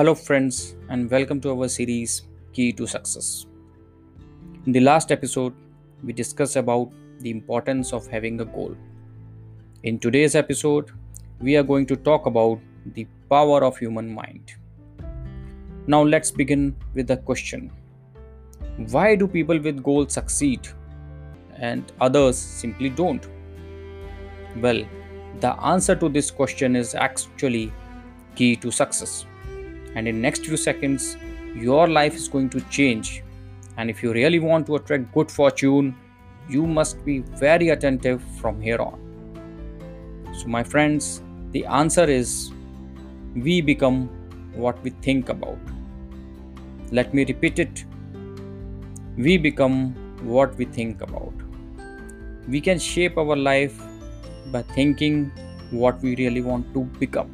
Hello, friends, and welcome to our series Key to Success. In the last episode, we discussed about the importance of having a goal. In today's episode, we are going to talk about the power of human mind. Now, let's begin with the question Why do people with goals succeed and others simply don't? Well, the answer to this question is actually key to success and in next few seconds your life is going to change. And if you really want to attract good fortune you must be very attentive from here on. So my friends the answer is we become what we think about. Let me repeat it. We become what we think about. We can shape our life by thinking what we really want to become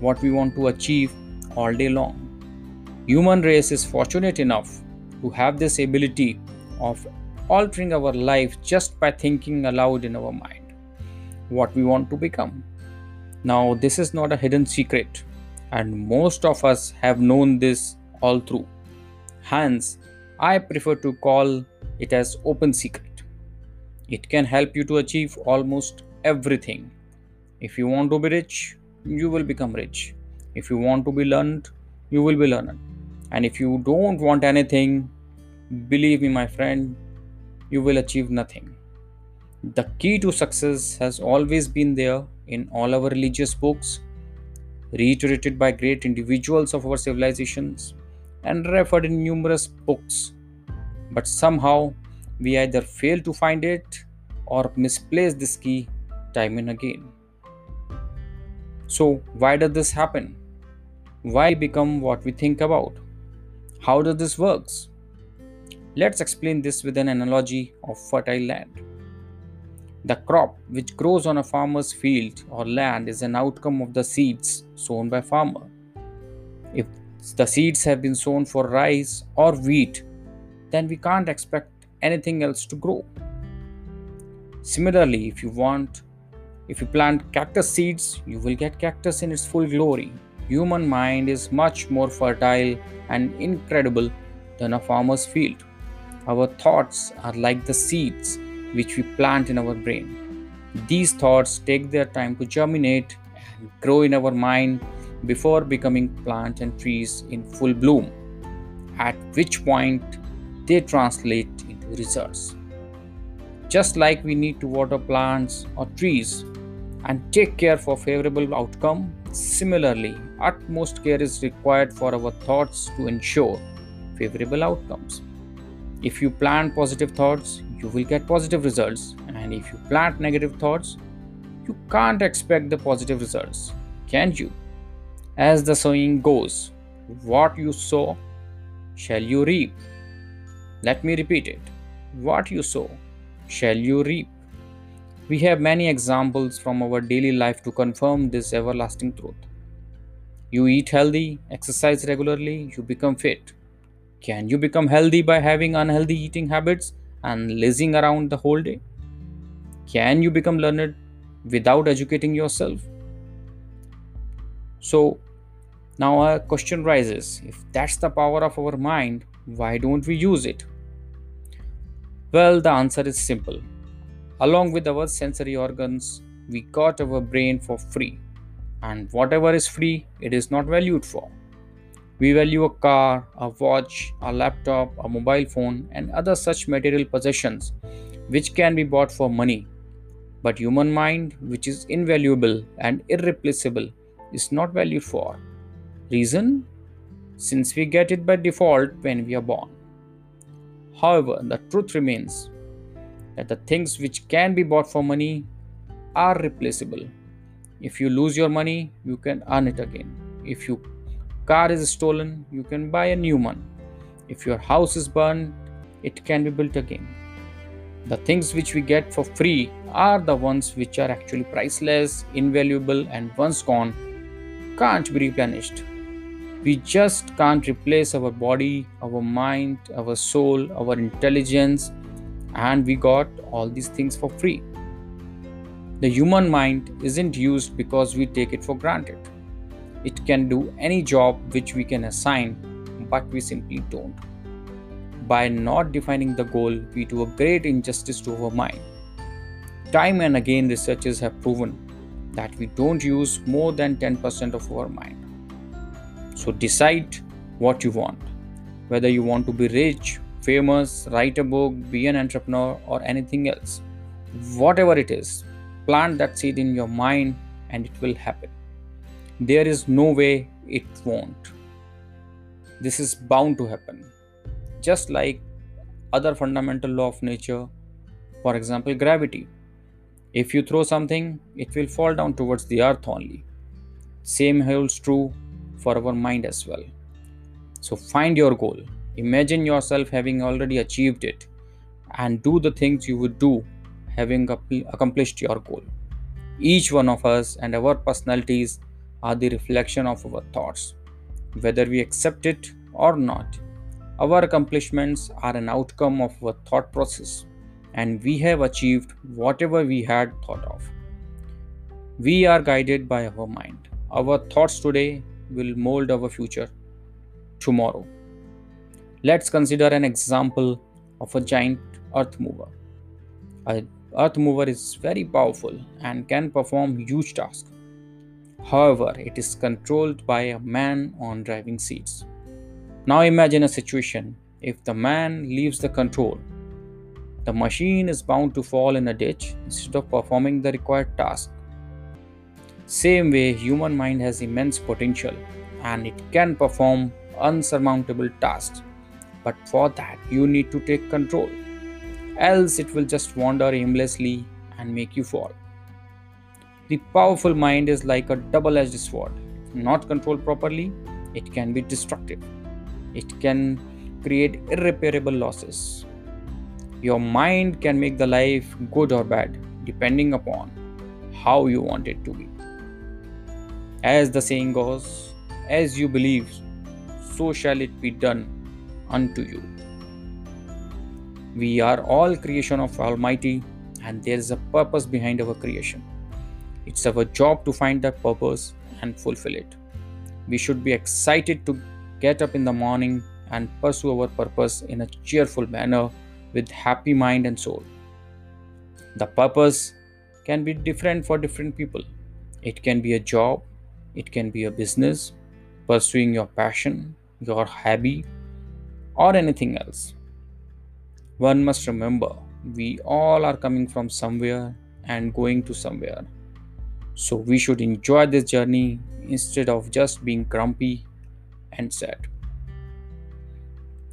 what we want to achieve all day long. Human race is fortunate enough to have this ability of altering our life just by thinking aloud in our mind what we want to become. Now, this is not a hidden secret, and most of us have known this all through. Hence, I prefer to call it as open secret. It can help you to achieve almost everything. If you want to be rich, you will become rich. If you want to be learned, you will be learned. And if you don't want anything, believe me, my friend, you will achieve nothing. The key to success has always been there in all our religious books, reiterated by great individuals of our civilizations, and referred in numerous books. But somehow we either fail to find it or misplace this key time and again. So, why does this happen? Why become what we think about? How does this works? Let's explain this with an analogy of fertile land. The crop which grows on a farmer's field or land is an outcome of the seeds sown by farmer. If the seeds have been sown for rice or wheat, then we can't expect anything else to grow. Similarly, if you want if you plant cactus seeds, you will get cactus in its full glory human mind is much more fertile and incredible than a farmer's field. Our thoughts are like the seeds which we plant in our brain. These thoughts take their time to germinate and grow in our mind before becoming plants and trees in full bloom, at which point they translate into results. Just like we need to water plants or trees and take care for favorable outcome, similarly utmost care is required for our thoughts to ensure favorable outcomes. If you plant positive thoughts, you will get positive results, and if you plant negative thoughts, you can't expect the positive results, can you? As the saying goes, what you sow shall you reap. Let me repeat it. What you sow shall you reap. We have many examples from our daily life to confirm this everlasting truth. You eat healthy, exercise regularly, you become fit. Can you become healthy by having unhealthy eating habits and lazing around the whole day? Can you become learned without educating yourself? So, now a question rises if that's the power of our mind, why don't we use it? Well, the answer is simple. Along with our sensory organs, we got our brain for free and whatever is free, it is not valued for. We value a car, a watch, a laptop, a mobile phone, and other such material possessions which can be bought for money. But human mind, which is invaluable and irreplaceable, is not valued for. Reason? Since we get it by default when we are born. However, the truth remains that the things which can be bought for money are replaceable. If you lose your money you can earn it again. If your car is stolen you can buy a new one. If your house is burned it can be built again. The things which we get for free are the ones which are actually priceless invaluable and once gone can't be replenished. We just can't replace our body our mind our soul our intelligence and we got all these things for free the human mind isn't used because we take it for granted. It can do any job which we can assign, but we simply don't. By not defining the goal, we do a great injustice to our mind. Time and again, researchers have proven that we don't use more than 10% of our mind. So decide what you want. Whether you want to be rich, famous, write a book, be an entrepreneur, or anything else. Whatever it is, plant that seed in your mind and it will happen. There is no way it won't. This is bound to happen. Just like other fundamental law of nature, for example, gravity. If you throw something, it will fall down towards the earth only. Same holds true for our mind as well. So find your goal. Imagine yourself having already achieved it and do the things you would do having accomplished your goal. Each one of us and our personalities are the reflection of our thoughts. Whether we accept it or not, our accomplishments are an outcome of our thought process and we have achieved whatever we had thought of. We are guided by our mind. Our thoughts today will mold our future tomorrow. Let's consider an example of a giant earth mover. An earth mover is very powerful and can perform huge tasks. However, it is controlled by a man on driving seats. Now imagine a situation if the man leaves the control the machine is bound to fall in a ditch instead of performing the required task. Same way, human mind has immense potential and it can perform unsurmountable tasks. But for that, you need to take control. Else, it will just wander aimlessly and make you fall. The powerful mind is like a double edged sword. Not controlled properly, it can be destructive. It can create irreparable losses. Your mind can make the life good or bad depending upon how you want it to be. As the saying goes, as you believe, so shall it be done unto you. We are all creation of Almighty, and there is a purpose behind our creation. It's our job to find that purpose and fulfill it. We should be excited to get up in the morning and pursue our purpose in a cheerful manner with happy mind and soul. The purpose can be different for different people. It can be a job, it can be a business, pursuing your passion, your hobby, or anything else. One must remember we all are coming from somewhere and going to somewhere. So we should enjoy this journey instead of just being grumpy and sad.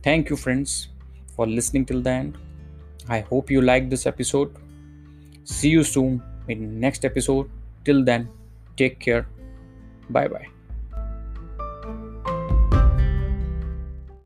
Thank you, friends for listening till the end. I hope you liked this episode. See you soon in next episode. Till then, take care. Bye bye.